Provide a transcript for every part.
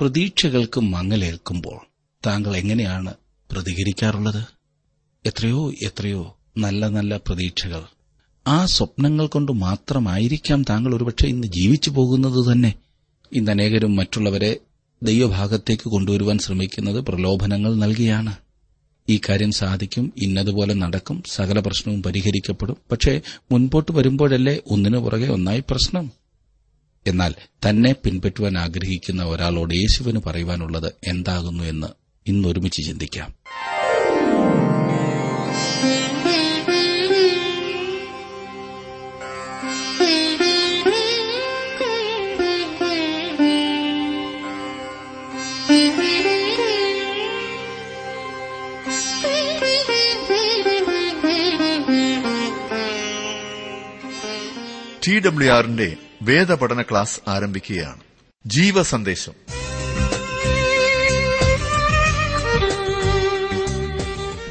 പ്രതീക്ഷകൾക്ക് മങ്ങലേൽക്കുമ്പോൾ താങ്കൾ എങ്ങനെയാണ് പ്രതികരിക്കാറുള്ളത്? എത്രയോ എത്രയോ നല്ല നല്ല പ്രതീക്ഷകൾ. ആ സ്വപ്നങ്ങൾ കൊണ്ട് മാത്രമായിരിക്കാം താങ്കൾ ഒരുപക്ഷെ ഇന്ന് ജീവിച്ചു പോകുന്നത് തന്നെ. ഇന്ന് അനേകരും മറ്റുള്ളവരെ ദൈവഭാഗത്തേക്ക് കൊണ്ടുവരുവാൻ ശ്രമിക്കുന്നത് പ്രലോഭനങ്ങൾ നൽകിയാണ്. ഈ കാര്യം സാധിക്കും ഇന്നതുപോലെ നടക്കും സകല പ്രശ്നവും പരിഹരിക്കപ്പെടും. പക്ഷേ മുൻപോട്ട് വരുമ്പോഴല്ലേ ഒന്നിനു പുറകെ ഒന്നായി പ്രശ്നം? എന്നാൽ തന്നെ പിൻപറ്റുവാൻ ആഗ്രഹിക്കുന്ന ഒരാളോട് യേശുവിന് പറയുവാനുള്ളത് എന്താകുന്നു എന്ന് ഇന്നൊരുമിച്ച് ചിന്തിക്കാം. ഡബ്ല്യു ആറിന്റെ വേദപഠന ക്ലാസ് ആരംഭിക്കുകയാണ്. ജീവസന്ദേശം.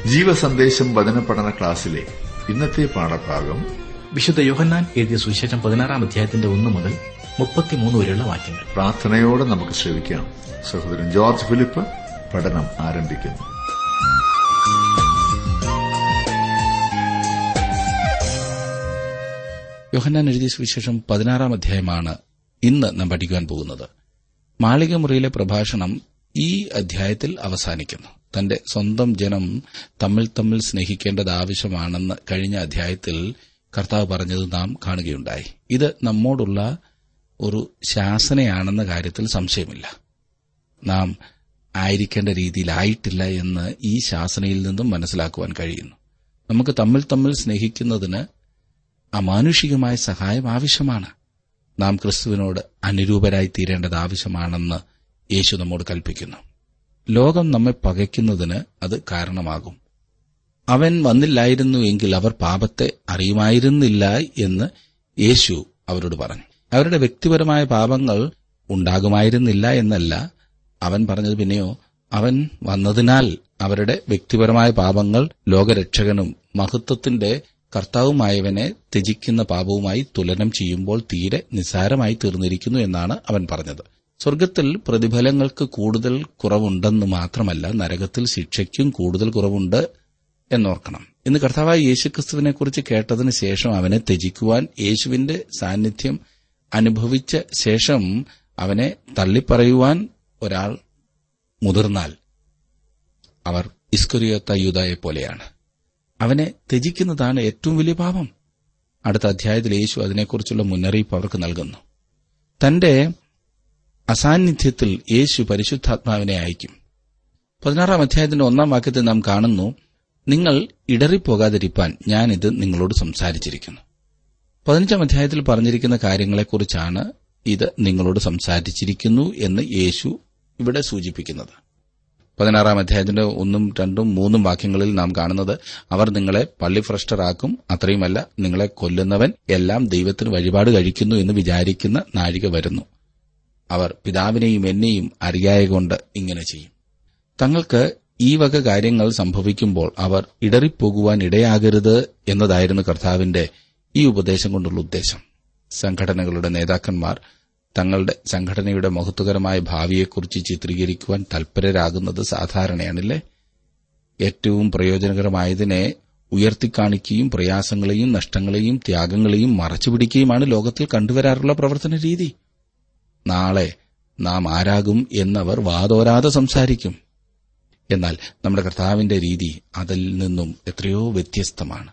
ജീവസന്ദേശം വചന പഠന ക്ലാസ്സിലെ ഇന്നത്തെ പാഠഭാഗം വിശുദ്ധ യോഹന്നാൻ എഴുതിയ സുവിശേഷം പതിനാറാം അധ്യായത്തിന്റെ ഒന്ന് മുതൽ മുപ്പത്തിമൂന്ന് വരെയുള്ള വാക്യങ്ങൾ. പ്രാർത്ഥനയോടെ നമുക്ക് ശ്രമിക്കാം സഹോദരൻ ജോർജ് ഫിലിപ്പ് പഠനം ആരംഭിക്കുന്നു. യോഹന്നാൻ എഴുതിയ സുവിശേഷം പതിനാറാം അധ്യായമാണ് ഇന്ന് നാം പഠിക്കുവാൻ പോകുന്നത്. മാളികമുറിയിലെ പ്രഭാഷണം ഈ അധ്യായത്തിൽ അവസാനിക്കുന്നു. തന്റെ സ്വന്തം ജനം തമ്മിൽ തമ്മിൽ സ്നേഹിക്കേണ്ടത് ആവശ്യമാണെന്ന് കഴിഞ്ഞ അധ്യായത്തിൽ കർത്താവ് പറഞ്ഞത് നാം കാണുകയുണ്ടായി. ഇത് നമ്മോടുള്ള ഒരു ശാസനയാണെന്ന കാര്യത്തിൽ സംശയമില്ല. നാം ആയിരിക്കേണ്ട രീതിയിലായിട്ടില്ല എന്ന് ഈ ശാസനയിൽ നിന്നും മനസ്സിലാക്കുവാൻ കഴിയുന്നു. നമുക്ക് തമ്മിൽ തമ്മിൽ സ്നേഹിക്കുന്നതിന് അമാനുഷികമായ സഹായം ആവശ്യമാണ്. നാം ക്രിസ്തുവിനോട് അനുരൂപരായി തീരേണ്ടത് ആവശ്യമാണെന്ന് യേശു നമ്മോട് കൽപ്പിക്കുന്നു. ലോകം നമ്മെ പകയ്ക്കുന്നതിന് അത് കാരണമാകും. അവൻ വന്നില്ലായിരുന്നു എങ്കിൽ അവർ പാപത്തെ അറിയുമായിരുന്നില്ല എന്ന് യേശു അവരോട് പറഞ്ഞു. അവരുടെ വ്യക്തിപരമായ പാപങ്ങൾ ഉണ്ടാകുമായിരുന്നില്ല എന്നല്ല അവൻ പറഞ്ഞത്. പിന്നെയോ അവൻ വന്നതിനാൽ അവരുടെ വ്യക്തിപരമായ പാപങ്ങൾ ലോകരക്ഷകനും മഹത്വത്തിന്റെ കർത്താവുമായവനെ ത്യജിക്കുന്ന പാപവുമായി തുലനം ചെയ്യുമ്പോൾ തീരെ നിസ്സാരമായി തീർന്നിരിക്കുന്നു എന്നാണ് അവൻ പറഞ്ഞത്. സ്വർഗത്തിൽ പ്രതിഫലങ്ങൾക്ക് കൂടുതൽ കുറവുണ്ടെന്ന് മാത്രമല്ല നരകത്തിൽ ശിക്ഷയ്ക്കും കൂടുതൽ കുറവുണ്ട് എന്നോർക്കണം. ഇന്ന് കർത്താവായ യേശുക്രിസ്തുവിനെക്കുറിച്ച് കേട്ടതിന് ശേഷം അവനെ ത്യജിക്കുവാൻ യേശുവിന്റെ സാന്നിധ്യം അനുഭവിച്ച ശേഷം അവനെ തള്ളിപ്പറയുവാൻ ഒരാൾ മുതിർന്നാൽ അവർ ഇസ്കുരിയോത്ത യൂതായെ പോലെയാണ്. അവനെ ത്യജിക്കുന്നതാണ് ഏറ്റവും വലിയ പാപം. അടുത്ത അധ്യായത്തിൽ യേശു അതിനെക്കുറിച്ചുള്ള മുന്നറിയിപ്പ് അവർക്ക് നൽകുന്നു. തന്റെ അസാന്നിധ്യത്തിൽ യേശു പരിശുദ്ധാത്മാവിനെ അയക്കും. പതിനാറാം അധ്യായത്തിന്റെ ഒന്നാം വാക്യത്തിൽ നാം കാണുന്നു നിങ്ങൾ ഇടറിപ്പോകാതിരിക്കാൻ ഞാനിത് നിങ്ങളോട് സംസാരിച്ചിരിക്കുന്നു. പതിനഞ്ചാം അധ്യായത്തിൽ പറഞ്ഞിരിക്കുന്ന കാര്യങ്ങളെക്കുറിച്ചാണ് ഇത് നിങ്ങളോട് സംസാരിച്ചിരിക്കുന്നു എന്ന് യേശു ഇവിടെ സൂചിപ്പിക്കുന്നത്. പതിനാറാം അധ്യായത്തിന്റെ ഒന്നും രണ്ടും മൂന്നും വാക്യങ്ങളിൽ നാം കാണുന്നത് അവർ നിങ്ങളെ പള്ളി പള്ളിഭ്രഷ്ടരാക്കും അത്രയുമല്ല നിങ്ങളെ കൊല്ലുന്നവൻ എല്ലാം ദൈവത്തിന് വഴിപാട് കഴിക്കുന്നു എന്ന് വിചാരിക്കുന്ന നാഴിക വരുന്നു. അവർ പിതാവിനെയും എന്നെയും അറിയായ കൊണ്ട് ഇങ്ങനെ ചെയ്യും. തങ്ങൾക്ക് ഈ വക കാര്യങ്ങൾ സംഭവിക്കുമ്പോൾ അവർ ഇടറിപ്പോകുവാൻ ഇടയാകരുത് എന്നതായിരുന്നു കർത്താവിന്റെ ഈ ഉപദേശം കൊണ്ടുള്ള ഉദ്ദേശം. സംഘടനകളുടെ നേതാക്കന്മാർ തങ്ങളുടെ സംഘടനയുടെ മഹത്വകരമായ ഭാവിയെക്കുറിച്ച് ചിത്രീകരിക്കുവാൻ തൽപരരാകുന്നത് സാധാരണയാണല്ലേ? ഏറ്റവും പ്രയോജനകരമായതിനെ ഉയർത്തിക്കാണിക്കുകയും പ്രയാസങ്ങളെയും നഷ്ടങ്ങളെയും ത്യാഗങ്ങളെയും മറച്ചുപിടിക്കുകയുമാണ് ലോകത്തിൽ കണ്ടുവരാറുള്ള പ്രവർത്തന രീതി നാളെ നാം ആരാകും എന്നവർ വാതോരാതെ സംസാരിക്കും. എന്നാൽ നമ്മുടെ കർത്താവിന്റെ രീതി അതിൽ നിന്നും എത്രയോ വ്യത്യസ്തമാണ്.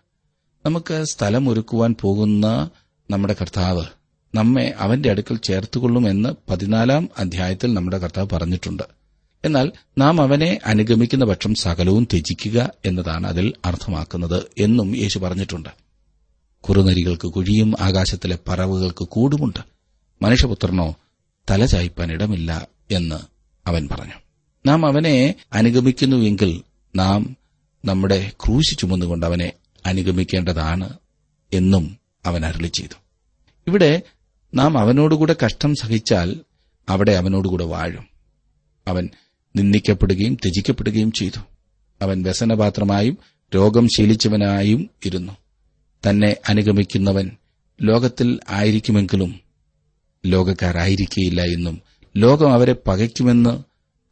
നമുക്ക് സ്ഥലമൊരുക്കുവാൻ പോകുന്ന നമ്മുടെ കർത്താവ് നമ്മെ അവന്റെ അടുക്കൽ ചേർത്തുകൊള്ളുമെന്ന് പതിനാലാം അധ്യായത്തിൽ നമ്മുടെ കർത്താവ് പറഞ്ഞിട്ടുണ്ട്. എന്നാൽ നാം അവനെ അനുഗമിക്കുന്ന പക്ഷം സകലവും ത്യജിക്കുക എന്നതാണ് അതിൽ അർത്ഥമാക്കുന്നത് എന്നും യേശു പറഞ്ഞിട്ടുണ്ട്. കുറുനരികൾക്ക് കുഴിയും ആകാശത്തിലെ പറവുകൾക്ക് കൂടുമുണ്ട്. മനുഷ്യപുത്രനോ തലചായ്പാൻ ഇടമില്ല എന്ന് അവൻ പറഞ്ഞു. നാം അവനെ അനുഗമിക്കുന്നുവെങ്കിൽ നാം നമ്മുടെ ക്രൂശ് ചുമന്നുകൊണ്ട് അവനെ അനുഗമിക്കേണ്ടതാണ് എന്നും അവൻ അരുളി ചെയ്തു ഇവിടെ നാം അവനോടുകൂടെ കഷ്ടം സഹിച്ചാൽ അവിടെ അവനോടുകൂടെ വാഴും. അവൻ നിന്ദിക്കപ്പെടുകയും ത്യജിക്കപ്പെടുകയും ചെയ്തു. അവൻ വ്യസനപാത്രമായും രോഗം ശീലിച്ചവനായും ഇരുന്നു. തന്നെ അനുഗമിക്കുന്നവൻ ലോകത്തിൽ ആയിരിക്കുമെങ്കിലും ലോകക്കാരായിരിക്കയില്ല എന്നും ലോകം അവരെ പകയ്ക്കുമെന്ന്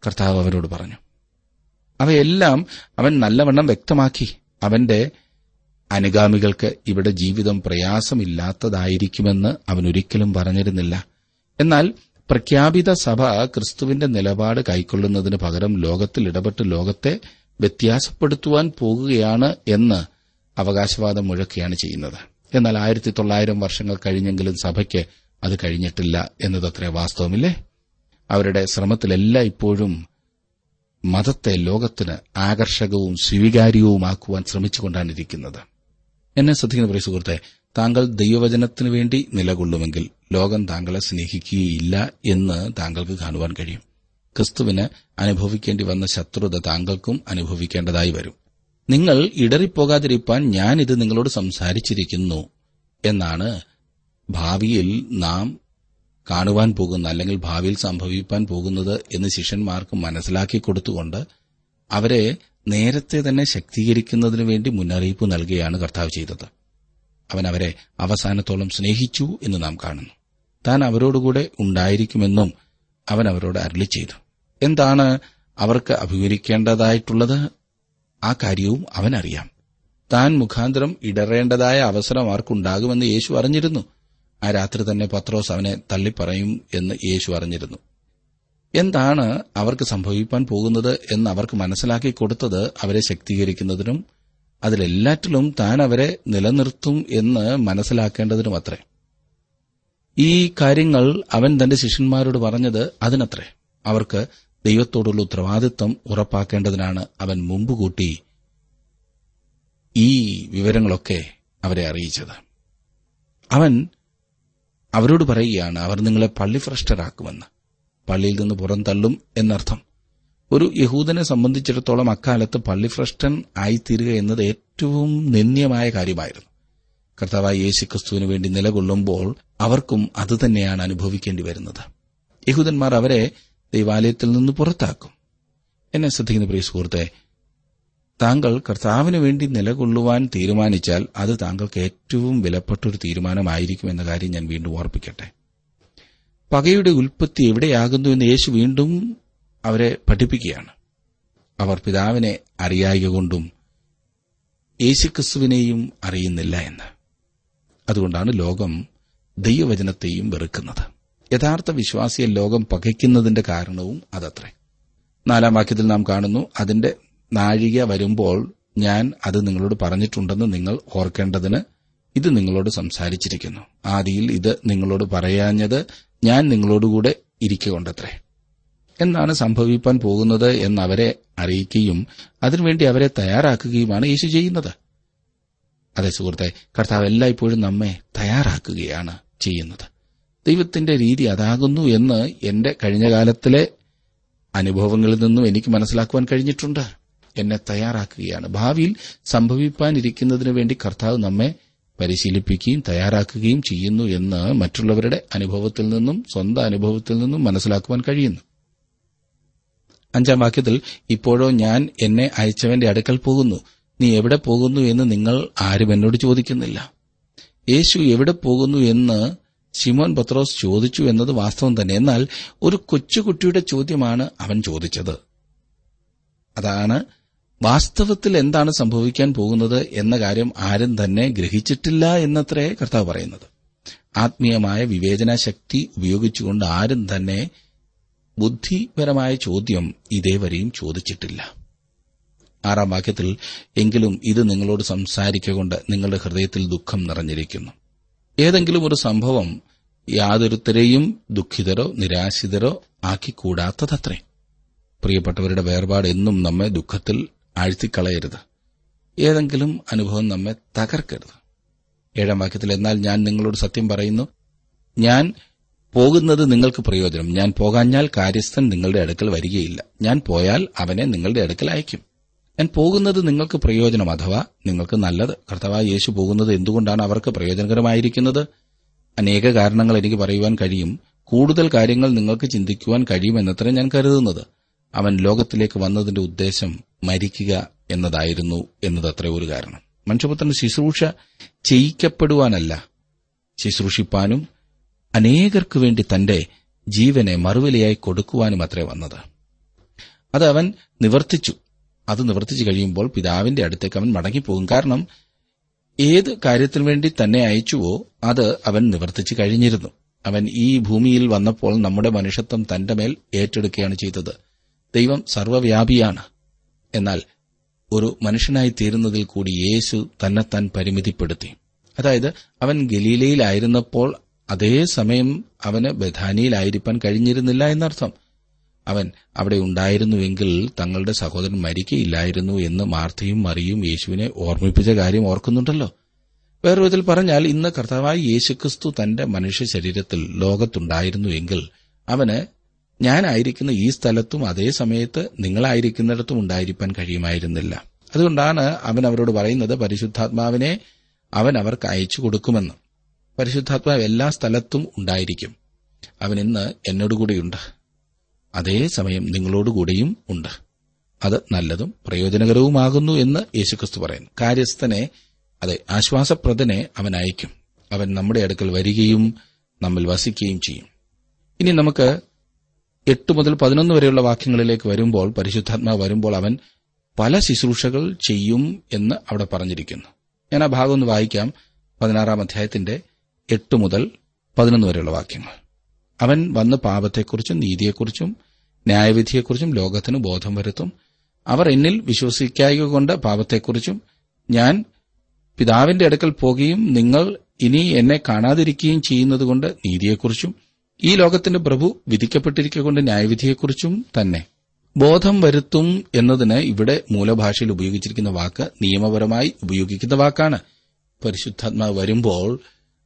കർത്താവ് അവരോട് പറഞ്ഞു. അവയെല്ലാം അവൻ നല്ലവണ്ണം വ്യക്തമാക്കി അവന്റെ അനുഗാമികൾക്ക് ഇവിടെ ജീവിതം പ്രയാസമില്ലാത്തതായിരിക്കുമെന്ന് അവൻ ഒരിക്കലും പറഞ്ഞിരുന്നില്ല. എന്നാൽ പ്രഖ്യാപിത സഭ ക്രിസ്തുവിന്റെ നിലപാട് കൈക്കൊള്ളുന്നതിന് പകരം ലോകത്തിൽ ഇടപെട്ട് ലോകത്തെ വ്യത്യാസപ്പെടുത്തുവാൻ പോകുകയാണ് എന്ന് അവകാശവാദം മുഴക്കുകയാണ് ചെയ്യുന്നത്. എന്നാൽ ആയിരത്തി തൊള്ളായിരം വർഷങ്ങൾ കഴിഞ്ഞെങ്കിലും സഭയ്ക്ക് അത് കഴിഞ്ഞിട്ടില്ല എന്നതത്രേ വാസ്തവമില്ലേ? അവരുടെ ശ്രമത്തിലെല്ലാം ഇപ്പോഴും മതത്തെ ലോകത്തിന് ആകർഷകവും സ്വീകാര്യവുമാക്കുവാൻ ശ്രമിച്ചുകൊണ്ടാണ് ഇരിക്കുന്നത് എന്നെ ശ്രദ്ധിക്കുന്ന പ്രിയ സുഹൃത്തെ താങ്കൾ ദൈവവചനത്തിനു വേണ്ടി നിലകൊള്ളുമെങ്കിൽ ലോകം താങ്കളെ സ്നേഹിക്കുകയില്ല എന്ന് താങ്കൾക്ക് കാണുവാൻ കഴിയും. ക്രിസ്തുവിന് അനുഭവിക്കേണ്ടി വന്ന ശത്രുത താങ്കൾക്കും അനുഭവിക്കേണ്ടതായി വരും. നിങ്ങൾ ഇടറിപ്പോകാതിരിക്കാൻ ഞാനിത് നിങ്ങളോട് സംസാരിച്ചിരിക്കുന്നു എന്നാണ് ഭാവിയിൽ നാം കാണുവാൻ പോകുന്ന അല്ലെങ്കിൽ ഭാവിയിൽ സംഭവിക്കാൻ പോകുന്നത് എന്ന് ശിഷ്യന്മാർക്ക് മനസ്സിലാക്കി കൊടുത്തുകൊണ്ട് അവരെ നേരത്തെ തന്നെ ശക്തീകരിക്കുന്നതിനു വേണ്ടി മുന്നറിയിപ്പ് നൽകുകയാണ് കർത്താവ് ചെയ്തത്. അവൻ അവരെ അവസാനത്തോളം സ്നേഹിച്ചു എന്ന് നാം കാണുന്നു. താൻ അവരോടുകൂടെ ഉണ്ടായിരിക്കുമെന്നും അവൻ അവരോട് അരളി ചെയ്തു. എന്താണ് അവർക്ക് അഭിമുഖീകരിക്കേണ്ടതായിട്ടുള്ളത്? ആ കാര്യവും അവൻ അറിയാം. താൻ മുഖാന്തരം ഇടറേണ്ടതായ അവസരം അവർക്കുണ്ടാകുമെന്ന് യേശു അറിഞ്ഞിരുന്നു. ആ രാത്രി തന്നെ പത്രോസ് അവനെ തള്ളിപ്പറയും എന്ന് യേശു അറിഞ്ഞിരുന്നു. എന്താണ് അവർക്ക് സംഭവിക്കാൻ പോകുന്നത് എന്ന് അവർക്ക് മനസ്സിലാക്കി കൊടുത്തത് അവരെ ശക്തീകരിക്കുന്നതിനും അതിലെല്ലാറ്റിലും താൻ അവരെ നിലനിർത്തും എന്ന് മനസ്സിലാക്കേണ്ടതിനും അത്രേ. ഈ കാര്യങ്ങൾ അവൻ തന്റെ ശിഷ്യന്മാരോട് പറഞ്ഞത് അതിനത്രേ. അവർക്ക് ദൈവത്തോടുള്ള ഉത്തരവാദിത്വം ഉറപ്പാക്കേണ്ടതിനാണ് അവൻ മുമ്പ് കൂട്ടി ഈ വിവരങ്ങളൊക്കെ അവരെ അറിയിച്ചത്. അവൻ അവരോട് പറയുകയാണ് അവർ നിങ്ങളെ പള്ളിഭ്രഷ്ടരാക്കുമെന്ന്. പള്ളിയിൽ നിന്ന് പുറന്തള്ളും എന്നർത്ഥം. ഒരു യഹൂദനെ സംബന്ധിച്ചിടത്തോളം അക്കാലത്ത് പള്ളിഭ്രഷ്ടൻ ആയിത്തീരുക എന്നത് ഏറ്റവും നിന്ദ്യമായ കാര്യമായിരുന്നു. കർത്താവായ യേശുക്രിസ്തുവിന് വേണ്ടി നിലകൊള്ളുമ്പോൾ അവർക്കും അതുതന്നെയാണ് അനുഭവിക്കേണ്ടി വരുന്നത്. യഹൂദന്മാർ അവരെ ദൈവാലയത്തിൽ നിന്ന് പുറത്താക്കും. എന്നെ ശ്രദ്ധിക്കുന്ന പ്രിയ സുഹൃത്തെ താങ്കൾ കർത്താവിന് വേണ്ടി നിലകൊള്ളുവാൻ തീരുമാനിച്ചാൽ അത് താങ്കൾക്ക് ഏറ്റവും വിലപ്പെട്ടൊരു തീരുമാനമായിരിക്കും എന്ന കാര്യം ഞാൻ വീണ്ടും ഓർപ്പിക്കട്ടെ. പകയുടെ ഉൽപ്പത്തി എവിടെയാകുന്നു എന്ന് യേശു വീണ്ടും അവരെ പഠിപ്പിക്കുകയാണ്. അവർ പിതാവിനെ അറിയായ കൊണ്ടും യേശുക്രിസ്തുവിനെയും അറിയുന്നില്ല എന്ന്. അതുകൊണ്ടാണ് ലോകം ദൈവവചനത്തെയും വെറുക്കുന്നത്. യഥാർത്ഥ വിശ്വാസിയെ ലോകം പകയ്ക്കുന്നതിന്റെ കാരണവും അതത്രേ. നാലാം വാക്യത്തിൽ നാം കാണുന്നു അതിന്റെ നാഴിക വരുമ്പോൾ ഞാൻ അത് നിങ്ങളോട് പറഞ്ഞിട്ടുണ്ടെന്ന് നിങ്ങൾ ഓർക്കേണ്ടതിന് ഇത് നിങ്ങളോട് സംസാരിച്ചിരിക്കുന്നു. ആദിയിൽ ഇത് നിങ്ങളോട് പറയാഞ്ഞത് ഞാൻ നിങ്ങളോടുകൂടെ ഇരിക്കുകൊണ്ടത്രേ എന്നാണ് സംഭവിപ്പാൻ പോകുന്നത് എന്ന് അവരെ അറിയിക്കുകയും അതിനുവേണ്ടി അവരെ തയ്യാറാക്കുകയുമാണ് യേശു ചെയ്യുന്നത്. അതെ സുഹൃത്തെ കർത്താവ് എല്ലായ്പ്പോഴും നമ്മെ തയ്യാറാക്കുകയാണ് ചെയ്യുന്നത്. ദൈവത്തിന്റെ രീതി അതാകുന്നു എന്ന് എന്റെ കഴിഞ്ഞ കാലത്തിലെ അനുഭവങ്ങളിൽ നിന്നും എനിക്ക് മനസ്സിലാക്കുവാൻ കഴിഞ്ഞിട്ടുണ്ട്. എന്നെ തയ്യാറാക്കുകയാണ്. ഭാവിയിൽ സംഭവിപ്പാനിരിക്കുന്നതിനു വേണ്ടി കർത്താവ് നമ്മെ പരിശീലിപ്പിക്കുകയും തയ്യാറാക്കുകയും ചെയ്യുന്നു എന്ന് മറ്റുള്ളവരുടെ അനുഭവത്തിൽ നിന്നും സ്വന്തം അനുഭവത്തിൽ നിന്നും മനസ്സിലാക്കുവാൻ കഴിയുന്നു. അഞ്ചാം വാക്യത്തിൽ ഇപ്പോഴോ ഞാൻ എന്നെ അയച്ചവന്റെ അടുക്കൽ പോകുന്നു. നീ എവിടെ പോകുന്നു എന്ന് നിങ്ങൾ ആരും എന്നോട് ചോദിക്കുന്നില്ല. യേശു എവിടെ പോകുന്നു എന്ന് ശിമോൻ പത്രോസ് ചോദിച്ചു എന്നത് വാസ്തവം തന്നെ. എന്നാൽ ഒരു കൊച്ചുകുട്ടിയുടെ ചോദ്യമാണ് അവൻ ചോദിച്ചത്. അതാണ് വാസ്തവത്തിൽ എന്താണ് സംഭവിക്കാൻ പോകുന്നത് എന്ന കാര്യം ആരും തന്നെ ഗ്രഹിച്ചിട്ടില്ല എന്നത്രേ കർത്താവ് പറയുന്നത്. ആത്മീയമായ വിവേചന ശക്തി ഉപയോഗിച്ചുകൊണ്ട് ആരും തന്നെ ബുദ്ധിപരമായ ചോദ്യം ഇതേവരെയും ചോദിച്ചിട്ടില്ല. ആറാം വാക്യത്തിൽ എങ്കിലും ഇത് നിങ്ങളോട് സംസാരിക്കൊണ്ട് നിങ്ങളുടെ ഹൃദയത്തിൽ ദുഃഖം നിറഞ്ഞിരിക്കുന്നു. ഏതെങ്കിലും ഒരു സംഭവം യാതൊരുത്തരെയും ദുഃഖിതരോ നിരാശിതരോ ആക്കിക്കൂടാത്തതത്രേ. പ്രിയപ്പെട്ടവരുടെ വേർപാട് എന്നും നമ്മെ ദുഃഖത്തിൽ ആഴ്ത്തിക്കളയരുത്. ഏതെങ്കിലും അനുഭവം നമ്മെ തകർക്കരുത്. ഏഴാം വാക്യത്തിൽ എന്നാൽ ഞാൻ നിങ്ങളോട് സത്യം പറയുന്നു ഞാൻ പോകുന്നത് നിങ്ങൾക്ക് പ്രയോജനം. ഞാൻ പോകാഞ്ഞാൽ കാര്യസ്ഥൻ നിങ്ങളുടെ അടുക്കൽ വരികയില്ല. ഞാൻ പോയാൽ അവനെ നിങ്ങളുടെ അടുക്കൽ അയക്കും. ഞാൻ പോകുന്നത് നിങ്ങൾക്ക് പ്രയോജനം അഥവാ നിങ്ങൾക്ക് നല്ലത്. കർത്താവായ യേശു പോകുന്നത് എന്തുകൊണ്ടാണ് അവർക്ക് പ്രയോജനകരമായിരിക്കുന്നത്? അനേക കാരണങ്ങൾ എനിക്ക് പറയുവാൻ കഴിയും. കൂടുതൽ കാര്യങ്ങൾ നിങ്ങൾക്ക് ചിന്തിക്കുവാൻ കഴിയുമെന്നത്ര ഞാൻ കരുതുന്നത്. അവൻ ലോകത്തിലേക്ക് വന്നതിന്റെ ഉദ്ദേശം മരിക്കുക എന്നതായിരുന്നു എന്നതത്ര ഒരു കാരണം. മനുഷ്യപുത്രൻ ശുശ്രൂഷ ചെയ്യിക്കപ്പെടുവാനല്ല. ശുശ്രൂഷിപ്പാനും അനേകർക്കു വേണ്ടി തന്റെ ജീവനെ മറുവിലയായി കൊടുക്കുവാനും അത്രേ വന്നത്. അത് അവൻ നിവർത്തിച്ചു. അത് നിവർത്തിച്ചു കഴിയുമ്പോൾ പിതാവിന്റെ അടുത്തേക്ക് അവൻ മടങ്ങിപ്പോകും. കാരണം ഏത് കാര്യത്തിനു വേണ്ടി തന്നെ അയച്ചുവോ അത് അവൻ നിവർത്തിച്ചു കഴിഞ്ഞിരുന്നു. അവൻ ഈ ഭൂമിയിൽ വന്നപ്പോൾ നമ്മുടെ മനുഷ്യത്വം തന്റെ മേൽ ഏറ്റെടുക്കുകയാണ് ചെയ്തത്. ദൈവം സർവവ്യാപിയാണ് എന്നാൽ ഒരു മനുഷ്യനായി തീരുന്നതിൽ കൂടി യേശു തന്നെത്താൻ പരിമിതിപ്പെടുത്തി. അതായത് അവൻ ഗലീലയിലായിരുന്നപ്പോൾ അതേ സമയം അവന് ബഥാനിയിലായിരിക്കാൻ കഴിഞ്ഞിരുന്നില്ല എന്നർത്ഥം. അവൻ അവിടെ ഉണ്ടായിരുന്നുവെങ്കിൽ തങ്ങളുടെ സഹോദരൻ മരിക്കയില്ലായിരുന്നു എന്ന് മാർത്തയും മറിയും യേശുവിനെ ഓർമ്മിപ്പിച്ച കാര്യം ഓർക്കുന്നുണ്ടല്ലോ. വേറൊരു വിധത്തിൽ പറഞ്ഞാൽ ഇന്ന് കർത്താവായി യേശുക്രിസ്തു തന്റെ മനുഷ്യ ശരീരത്തിൽ ലോകത്തുണ്ടായിരുന്നുവെങ്കിൽ അവന് ഞാനായിരിക്കുന്ന ഈ സ്ഥലത്തും അതേ സമയത്ത് നിങ്ങളായിരിക്കുന്നിടത്തും ഉണ്ടായിരിക്കാൻ കഴിയുമായിരുന്നില്ല. അതുകൊണ്ടാണ് അവൻ അവരോട് പറയുന്നത് പരിശുദ്ധാത്മാവിനെ അവൻ അവർക്ക് അയച്ചു കൊടുക്കുമെന്ന്. പരിശുദ്ധാത്മാവ് എല്ലാ സ്ഥലത്തും ഉണ്ടായിരിക്കും. അവൻ ഇന്ന് എന്നോടുകൂടിയുണ്ട്. അതേസമയം നിങ്ങളോടുകൂടിയും ഉണ്ട്. അത് നല്ലതും പ്രയോജനകരവുമാകുന്നു എന്ന് യേശുക്രിസ്തു പറയുന്നു. കാര്യസ്ഥനെ അതെ ആശ്വാസപ്രദനെ അവൻ അയക്കും. അവൻ നമ്മുടെ അടുക്കൽ വരികയും നമ്മിൽ വസിക്കുകയും ചെയ്യും. ഇനി നമുക്ക് എട്ട് മുതൽ പതിനൊന്ന് വരെയുള്ള വാക്യങ്ങളിലേക്ക് വരുമ്പോൾ പരിശുദ്ധാത്മാവ് വരുമ്പോൾ അവൻ പല ശുശ്രൂഷകൾ ചെയ്യും എന്ന് അവിടെ പറഞ്ഞിരിക്കുന്നു. ഞാൻ ആ ഭാഗം ഒന്ന് വായിക്കാം. പതിനാറാം അധ്യായത്തിന്റെ എട്ട് മുതൽ പതിനൊന്ന് വരെയുള്ള വാക്യങ്ങൾ. അവൻ വന്ന് പാപത്തെക്കുറിച്ചും നീതിയെക്കുറിച്ചും ന്യായവിധിയെക്കുറിച്ചും ലോകത്തിന് ബോധം വരുത്തും. അവർ എന്നിൽ വിശ്വസിക്കായകൊണ്ട് പാപത്തെക്കുറിച്ചും ഞാൻ പിതാവിന്റെ അടുക്കൽ പോകുകയും നിങ്ങൾ ഇനി എന്നെ കാണാതിരിക്കുകയും ചെയ്യുന്നതുകൊണ്ട് നീതിയെക്കുറിച്ചും ഈ ലോകത്തിന്റെ പ്രഭു വിധിക്കപ്പെട്ടിരിക്കൊണ്ട് ന്യായവിധിയെക്കുറിച്ചും തന്നെ ബോധം വരുത്തും എന്നതിന് ഇവിടെ മൂലഭാഷയിൽ ഉപയോഗിച്ചിരിക്കുന്ന വാക്ക് നിയമപരമായി ഉപയോഗിക്കുന്ന വാക്കാണ്. പരിശുദ്ധാത്മാവ് വരുമ്പോൾ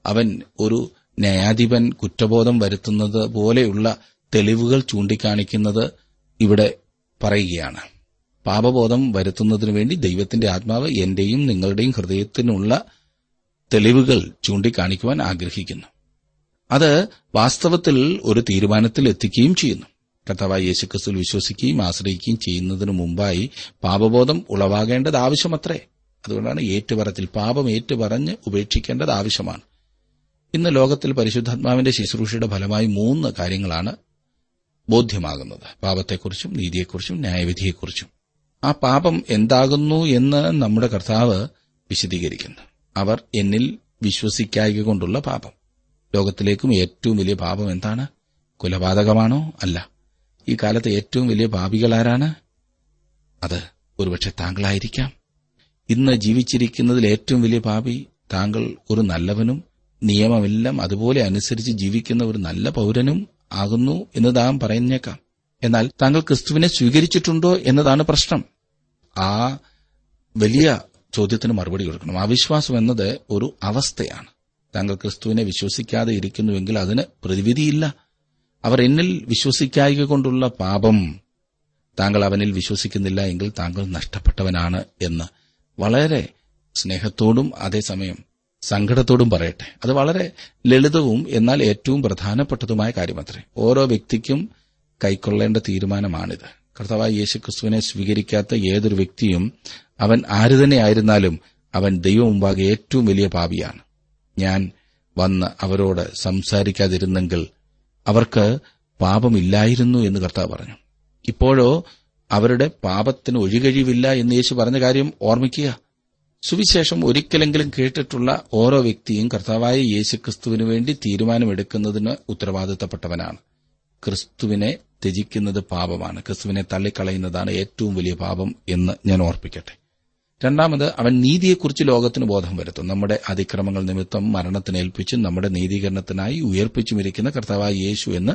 അവൻ ഒരു ന്യായാധിപൻ കുറ്റബോധം വരുത്തുന്നത് പോലെയുള്ള തെളിവുകൾ ചൂണ്ടിക്കാണിക്കുന്നത് ഇവിടെ പറയുകയാണ്. പാപബോധം വരുത്തുന്നതിനു വേണ്ടി ദൈവത്തിന്റെ ആത്മാവ് എന്റെയും നിങ്ങളുടെയും ഹൃദയത്തിനുള്ള തെളിവുകൾ ചൂണ്ടിക്കാണിക്കുവാൻ ആഗ്രഹിക്കുന്നു. അത് വാസ്തവത്തിൽ ഒരു തീരുമാനത്തിൽ എത്തിക്കുകയും ചെയ്യുന്നു. കർത്താവായ യേശുക്രിസ്തുവിൽ വിശ്വസിക്കുകയും ആശ്രയിക്കുകയും ചെയ്യുന്നതിനു മുമ്പായി പാപബോധം ഉളവാകേണ്ടത് ആവശ്യമത്രേ. അതുകൊണ്ടാണ് ഏറ്റുപറത്തിൽ പാപം ഏറ്റുപറഞ്ഞ് ഉപേക്ഷിക്കേണ്ടത് ആവശ്യമാണ്. ഇന്ന് ലോകത്തിൽ പരിശുദ്ധാത്മാവിന്റെ ശുശ്രൂഷയുടെ ഫലമായി മൂന്ന് കാര്യങ്ങളാണ് ബോധ്യമാകുന്നത്. പാപത്തെക്കുറിച്ചും നീതിയെക്കുറിച്ചും ന്യായവിധിയെക്കുറിച്ചും. ആ പാപം എന്താകുന്നു എന്ന് നമ്മുടെ കർത്താവ് വിശദീകരിക്കുന്നു. അവർ എന്നിൽ വിശ്വസിക്കായക കൊണ്ടുള്ള പാപം. ലോകത്തിലേക്കും ഏറ്റവും വലിയ പാപം എന്താണ്? കൊലപാതകമാണോ? അല്ല. ഈ കാലത്തെ ഏറ്റവും വലിയ പാപികൾ ആരാണ്? അത് ഒരുപക്ഷെ താങ്കളായിരിക്കാം. ഇന്ന് ജീവിച്ചിരിക്കുന്നതിൽ ഏറ്റവും വലിയ പാപി താങ്കൾ ഒരു നല്ലവനും നിയമമെല്ലാം അതുപോലെ അനുസരിച്ച് ജീവിക്കുന്ന ഒരു നല്ല പൗരനും ആകുന്നു എന്ന് താൻ പറഞ്ഞേക്കാം എന്നാൽ താങ്കൾ ക്രിസ്തുവിനെ സ്വീകരിച്ചിട്ടുണ്ടോ എന്നതാണ് പ്രശ്നം. ആ വലിയ ചോദ്യത്തിന് മറുപടി കൊടുക്കണം. അവിശ്വാസം എന്നത് ഒരു അവസ്ഥയാണ്. താങ്കൾ ക്രിസ്തുവിനെ വിശ്വസിക്കാതെ ഇരിക്കുന്നുവെങ്കിൽ അതിന് പ്രതിവിധിയില്ല. അവർ എന്നിൽ വിശ്വസിക്കായിക കൊണ്ടുള്ള പാപം താങ്കൾ അവനിൽ വിശ്വസിക്കുന്നില്ല എങ്കിൽ താങ്കൾ നഷ്ടപ്പെട്ടവനാണ് എന്ന്. വളരെ സ്നേഹത്തോടും അതേസമയം സങ്കടത്തോടും പറയട്ടെ. അത് വളരെ ലളിതവും എന്നാൽ ഏറ്റവും പ്രധാനപ്പെട്ടതുമായ കാര്യമത്രേ. ഓരോ വ്യക്തിക്കും കൈക്കൊള്ളേണ്ട തീരുമാനമാണിത്. കർത്താവായ യേശു ക്രിസ്തുവിനെ സ്വീകരിക്കാത്ത ഏതൊരു വ്യക്തിയും അവൻ ആര് തന്നെയായിരുന്നാലും അവൻ ദൈവം മുമ്പാകെ ഏറ്റവും വലിയ പാപിയാണ്. ഞാൻ വന്ന് അവരോട് സംസാരിക്കാതിരുന്നെങ്കിൽ അവർക്ക് പാപമില്ലായിരുന്നു എന്ന് കർത്താവ് പറഞ്ഞു. ഇപ്പോഴോ അവരുടെ പാപത്തിന് ഒഴികഴിവില്ല എന്ന് യേശു പറഞ്ഞ കാര്യം ഓർമ്മിക്കുക. സുവിശേഷം ഒരിക്കലെങ്കിലും കേട്ടിട്ടുള്ള ഓരോ വ്യക്തിയും കർത്താവായ യേശുക്രിസ്തുവിനു വേണ്ടി തീരുമാനമെടുക്കുന്നതിന് ഉത്തരവാദിത്തപ്പെട്ടവനാണ്. ക്രിസ്തുവിനെ ത്യജിക്കുന്നത് പാപമാണ്. ക്രിസ്തുവിനെ തള്ളിക്കളയുന്നതാണ് ഏറ്റവും വലിയ പാപം എന്ന് ഞാൻ ഓർപ്പിക്കട്ടെ. രണ്ടാമത് അവൻ നീതിയെക്കുറിച്ച് ലോകത്തിന് ബോധം വരുത്തും. നമ്മുടെ അതിക്രമങ്ങൾ നിമിത്തം മരണത്തിനേൽപ്പിച്ചും നമ്മുടെ നീതീകരണത്തിനായി ഉയർപ്പിച്ചുമിരിക്കുന്ന കർത്താവായ യേശു എന്ന്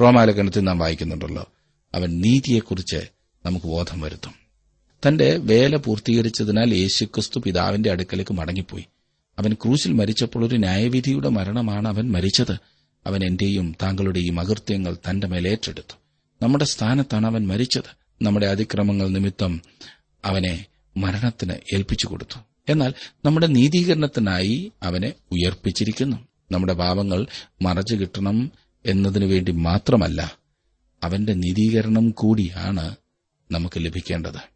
റോമാലകണത്തിൽ നാം വായിക്കുന്നുണ്ടല്ലോ. അവൻ നീതിയെക്കുറിച്ച് നമുക്ക് ബോധം വരുത്തും. തന്റെ വേല പൂർത്തീകരിച്ചതിനാൽ യേശുക്രിസ്തു പിതാവിന്റെ അടുക്കലേക്ക് മടങ്ങിപ്പോയി. അവൻ ക്രൂശിൽ മരിച്ചപ്പോൾ ഒരു ന്യായവിധിയുടെ മരണമാണ് അവൻ മരിച്ചത്. അവൻ എന്റെയും താങ്കളുടെയും അകൃത്യങ്ങൾ തന്റെ മേലേറ്റെടുത്തു നമ്മുടെ സ്ഥാനത്താണ് അവൻ മരിച്ചത്. നമ്മുടെ അതിക്രമങ്ങൾ നിമിത്തം അവനെ മരണത്തിന് ഏൽപ്പിച്ചു കൊടുത്തു. എന്നാൽ നമ്മുടെ നീതീകരണത്തിനായി അവനെ ഉയർപ്പിച്ചിരിക്കുന്നു. നമ്മുടെ പാപങ്ങൾ മറച്ചു കിട്ടണം എന്നതിനു വേണ്ടി മാത്രമല്ല അവന്റെ നീതീകരണം കൂടിയാണ് നമുക്ക് ലഭിക്കേണ്ടത്.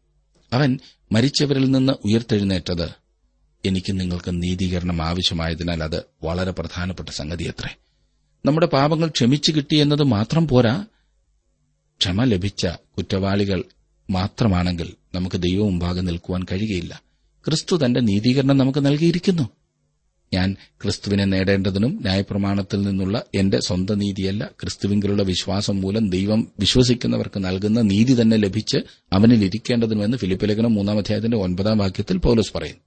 അവൻ മരിച്ചവരിൽ നിന്ന് ഉയർത്തെഴുന്നേറ്റത് എനിക്ക് നിങ്ങൾക്ക് നീതീകരണം ആവശ്യമായതിനാൽ അത് വളരെ പ്രധാനപ്പെട്ട സംഗതിയത്രേ. നമ്മുടെ പാപങ്ങൾ ക്ഷമിച്ചു കിട്ടിയെന്നത് മാത്രം പോരാ. ക്ഷമ ലഭിച്ച കുറ്റവാളികൾ മാത്രമാണെങ്കിൽ നമുക്ക് ദൈവം മുമ്പാകെ നിൽക്കുവാൻ കഴിയുകയില്ല. ക്രിസ്തു തന്റെ നീതീകരണം നമുക്ക് നൽകിയിരിക്കുന്നു. ഞാൻ ക്രിസ്തുവിനെ നേടേണ്ടതിനും ന്യായപ്രമാണത്തിൽ നിന്നുള്ള എന്റെ സ്വന്തം നീതിയല്ല ക്രിസ്തുവിങ്കിലുള്ള വിശ്വാസം മൂലം ദൈവം വിശ്വസിക്കുന്നവർക്ക് നൽകുന്ന നീതി തന്നെ ലഭിച്ച് അവനിൽ ഇരിക്കേണ്ടതിനുമെന്ന് ഫിലിപ്പിലേഖനം മൂന്നാം അധ്യായത്തിന്റെ ഒൻപതാം വാക്യത്തിൽ പൗലോസ് പറയുന്നു.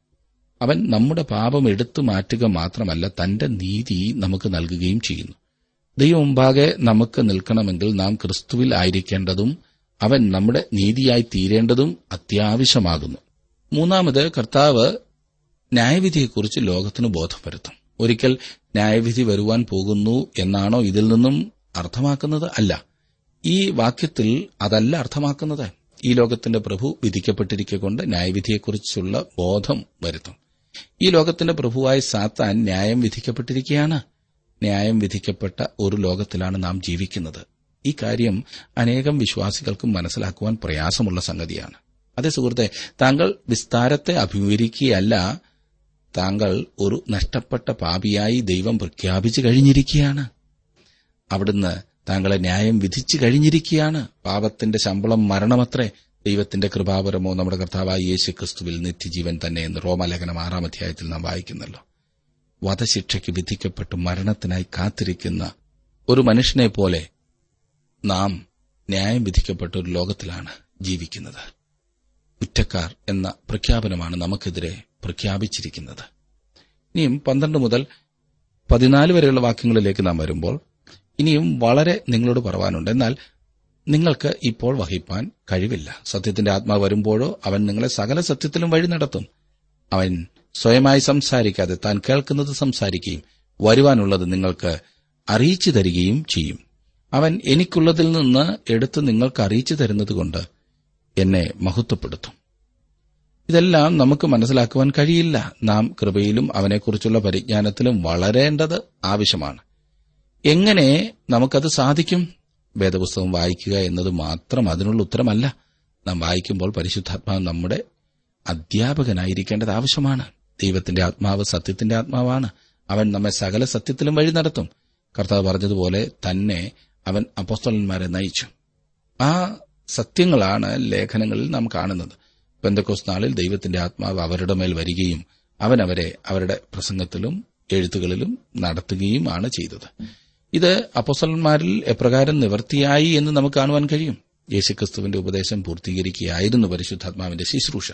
അവൻ നമ്മുടെ പാപം എടുത്തു മാറ്റുക മാത്രമല്ല തന്റെ നീതി നമുക്ക് നൽകുകയും ചെയ്യുന്നു. ദൈവം മുമ്പാകെ നമുക്ക് നിൽക്കണമെങ്കിൽ നാം ക്രിസ്തുവിൽ ആയിരിക്കേണ്ടതും അവൻ നമ്മുടെ നീതിയായി തീരേണ്ടതും അത്യാവശ്യമാകുന്നു. മൂന്നാമത് കർത്താവ് ന്യായവിധിയെക്കുറിച്ച് ലോകത്തിന് ബോധം വരുത്തും ഒരിക്കൽ ന്യായവിധി വരുവാൻ പോകുന്നു എന്നാണോ ഇതിൽ നിന്നും അർത്ഥമാക്കുന്നത്? അല്ല. ഈ വാക്യത്തിൽ അതല്ല അർത്ഥമാക്കുന്നത്. ഈ ലോകത്തിന്റെ പ്രഭു വിധിക്കപ്പെട്ടിരിക്കൊണ്ട് ന്യായവിധിയെക്കുറിച്ചുള്ള ബോധം വരുത്തും. ഈ ലോകത്തിന്റെ പ്രഭുവായ സാത്താൻ ന്യായം വിധിക്കപ്പെട്ടിരിക്കുകയാണ് ന്യായം വിധിക്കപ്പെട്ട ഒരു ലോകത്തിലാണ് നാം ജീവിക്കുന്നത്. ഈ കാര്യം അനേകം വിശ്വാസികൾക്ക് മനസ്സിലാക്കുവാൻ പ്രയാസമുള്ള സംഗതിയാണ്. അതേ സുഹൃത്തെ താങ്കൾ വിസ്താരത്തെ അഭിമുഖീകരിക്കുകയല്ല താങ്കൾ ഒരു നഷ്ടപ്പെട്ട പാപിയായി ദൈവം പ്രഖ്യാപിച്ചു കഴിഞ്ഞിരിക്കുകയാണ്. അവിടുന്ന് താങ്കളെ ന്യായം വിധിച്ചു കഴിഞ്ഞിരിക്കുകയാണ്. പാപത്തിന്റെ ശമ്പളം മരണമത്രേ. ദൈവത്തിന്റെ കൃപാപരമോ നമ്മുടെ കർത്താവായ യേശു ക്രിസ്തുവിൽ നിത്യജീവൻ തന്നെ എന്ന് റോമലേഖനം ആറാം അധ്യായത്തിൽ നാം വായിക്കുന്നല്ലോ. വധശിക്ഷയ്ക്ക് വിധിക്കപ്പെട്ട് മരണത്തിനായി കാത്തിരിക്കുന്ന ഒരു മനുഷ്യനെ പോലെ നാം ന്യായം വിധിക്കപ്പെട്ട ഒരു ലോകത്തിലാണ് ജീവിക്കുന്നത്. കുറ്റക്കാർ എന്ന പ്രഖ്യാപനമാണ് നമുക്കെതിരെ പ്രഖ്യാപിച്ചിരിക്കുന്നത്. ഇനിയും പന്ത്രണ്ട് മുതൽ പതിനാല് വരെയുള്ള വാക്യങ്ങളിലേക്ക് നാം വരുമ്പോൾ ഇനിയും വളരെ നിങ്ങളോട് പറവാനുണ്ട്. എന്നാൽ നിങ്ങൾക്ക് ഇപ്പോൾ വഹിപ്പാൻ കഴിവില്ല. സത്യത്തിന്റെ ആത്മാവ് വരുമ്പോഴോ അവൻ നിങ്ങളെ സകല സത്യത്തിലും വഴി നടത്തും. അവൻ സ്വയമായി സംസാരിക്കാതെ താൻ കേൾക്കുന്നത് സംസാരിക്കുകയും വരുവാനുള്ളത് നിങ്ങൾക്ക് അറിയിച്ചു തരികയും ചെയ്യും. അവൻ എനിക്കുള്ളതിൽ നിന്ന് എടുത്ത് നിങ്ങൾക്ക് അറിയിച്ചു തരുന്നതുകൊണ്ട് എന്നെ മഹത്വപ്പെടുത്തും. ഇതെല്ലാം നമുക്ക് മനസ്സിലാക്കുവാൻ കഴിയില്ല. നാം കൃപയിലും അവനെക്കുറിച്ചുള്ള പരിജ്ഞാനത്തിലും വളരേണ്ടത് ആവശ്യമാണ്. എങ്ങനെ നമുക്കത് സാധിക്കും? വേദപുസ്തകം വായിക്കുക എന്നത് മാത്രം അതിനുള്ള ഉത്തരമല്ല. നാം വായിക്കുമ്പോൾ പരിശുദ്ധാത്മാവ് നമ്മുടെ അധ്യാപകനായിരിക്കേണ്ടത് ആവശ്യമാണ്. ദൈവത്തിന്റെ ആത്മാവ് സത്യത്തിന്റെ ആത്മാവാണ്. അവൻ നമ്മെ സകല സത്യത്തിലും വഴി നടത്തും. കർത്താവ് പറഞ്ഞതുപോലെ തന്നെ അവൻ അപ്പോസ്തലന്മാരെ നയിച്ചു. ആ സത്യങ്ങളാണ് ലേഖനങ്ങളിൽ നാം കാണുന്നത്. പെന്തക്കോസ് നാളിൽ ദൈവത്തിന്റെ ആത്മാവ് അവരുടെ മേൽ വരികയും അവൻ അവരെ അവരുടെ പ്രസംഗത്തിലും എഴുത്തുകളിലും നടത്തുകയും ആണ് ചെയ്തത്. ഇത് അപ്പോസ്തലന്മാരിൽ എപ്രകാരം നിവർത്തിയായി എന്ന് നമുക്ക് കാണുവാൻ കഴിയും? യേശുക്രിസ്തുവിന്റെ ഉപദേശം പൂർത്തീകരിക്കുകയായിരുന്നു പരിശുദ്ധാത്മാവിന്റെ ശുശ്രൂഷ.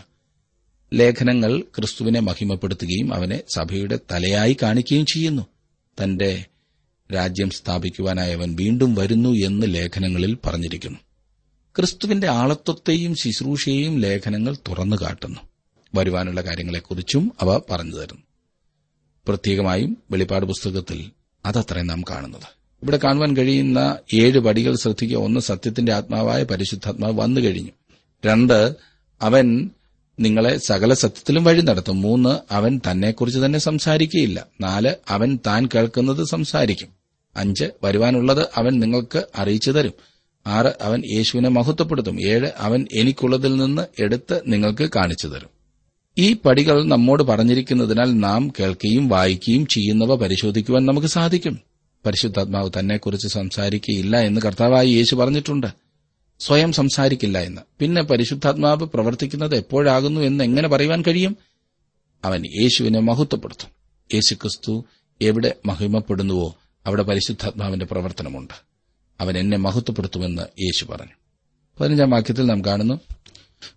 ലേഖനങ്ങൾ ക്രിസ്തുവിനെ മഹിമപ്പെടുത്തുകയും അവനെ സഭയുടെ തലയായി കാണിക്കുകയും ചെയ്യുന്നു. തന്റെ രാജ്യം സ്ഥാപിക്കുവാനായി അവൻ വീണ്ടും വരുന്നു എന്ന് ലേഖനങ്ങളിൽ പറഞ്ഞിരിക്കുന്നു. ക്രിസ്തുവിന്റെ ആളത്വത്തെയും ശുശ്രൂഷയെയും ലേഖനങ്ങൾ തുറന്നു കാട്ടുന്നു. വരുവാനുള്ള കാര്യങ്ങളെക്കുറിച്ചും അവ പറഞ്ഞു തരുന്നു. പ്രത്യേകമായും വെളിപ്പാട് പുസ്തകത്തിൽ അതത്രേ നാം കാണുന്നത്. ഇവിടെ കാണുവാൻ കഴിയുന്ന ഏഴ് പടികൾ ശ്രദ്ധിക്കുക. ഒന്ന് സത്യത്തിന്റെ ആത്മാവായ പരിശുദ്ധാത്മാവ് വന്നു കഴിഞ്ഞു. രണ്ട് അവൻ നിങ്ങളെ സകല സത്യത്തിലും വഴി നടത്തും. മൂന്ന് അവൻ തന്നെക്കുറിച്ച് തന്നെ സംസാരിക്കുകയില്ല. നാല് അവൻ താൻ കേൾക്കുന്നത് സംസാരിക്കും. അഞ്ച് വരുവാനുള്ളത് അവൻ നിങ്ങൾക്ക് അറിയിച്ചു തരും. ആറ് അവൻ യേശുവിനെ മഹത്വപ്പെടുത്തും. ഏഴ് അവൻ എനിക്കുള്ളതിൽ നിന്ന് എടുത്ത് നിങ്ങൾക്ക് കാണിച്ചു തരും. ഈ പടികൾ നമ്മോട് പറഞ്ഞിരിക്കുന്നതിനാൽ നാം കേൾക്കുകയും വായിക്കുകയും ചെയ്യുന്നവ പരിശോധിക്കുവാൻ നമുക്ക് സാധിക്കും. പരിശുദ്ധാത്മാവ് തന്നെക്കുറിച്ച് സംസാരിക്കുകയില്ല എന്ന് കർത്താവായി യേശു പറഞ്ഞിട്ടുണ്ട്. സ്വയം സംസാരിക്കില്ല എന്ന്. പിന്നെ പരിശുദ്ധാത്മാവ് പ്രവർത്തിക്കുന്നത് എപ്പോഴാകുന്നു എന്ന് എങ്ങനെ പറയുവാൻ കഴിയും? അവൻ യേശുവിനെ മഹത്വപ്പെടുത്തും. യേശുക്രിസ്തു എവിടെ മഹിമപ്പെടുന്നുവോ അവിടെ പരിശുദ്ധാത്മാവിന്റെ പ്രവർത്തനമുണ്ട്. അവൻ എന്നെ മഹത്വപ്പെടുത്തുമെന്ന് യേശു പറഞ്ഞു. പതിനഞ്ചാം വാക്യത്തിൽ നാം കാണുന്നു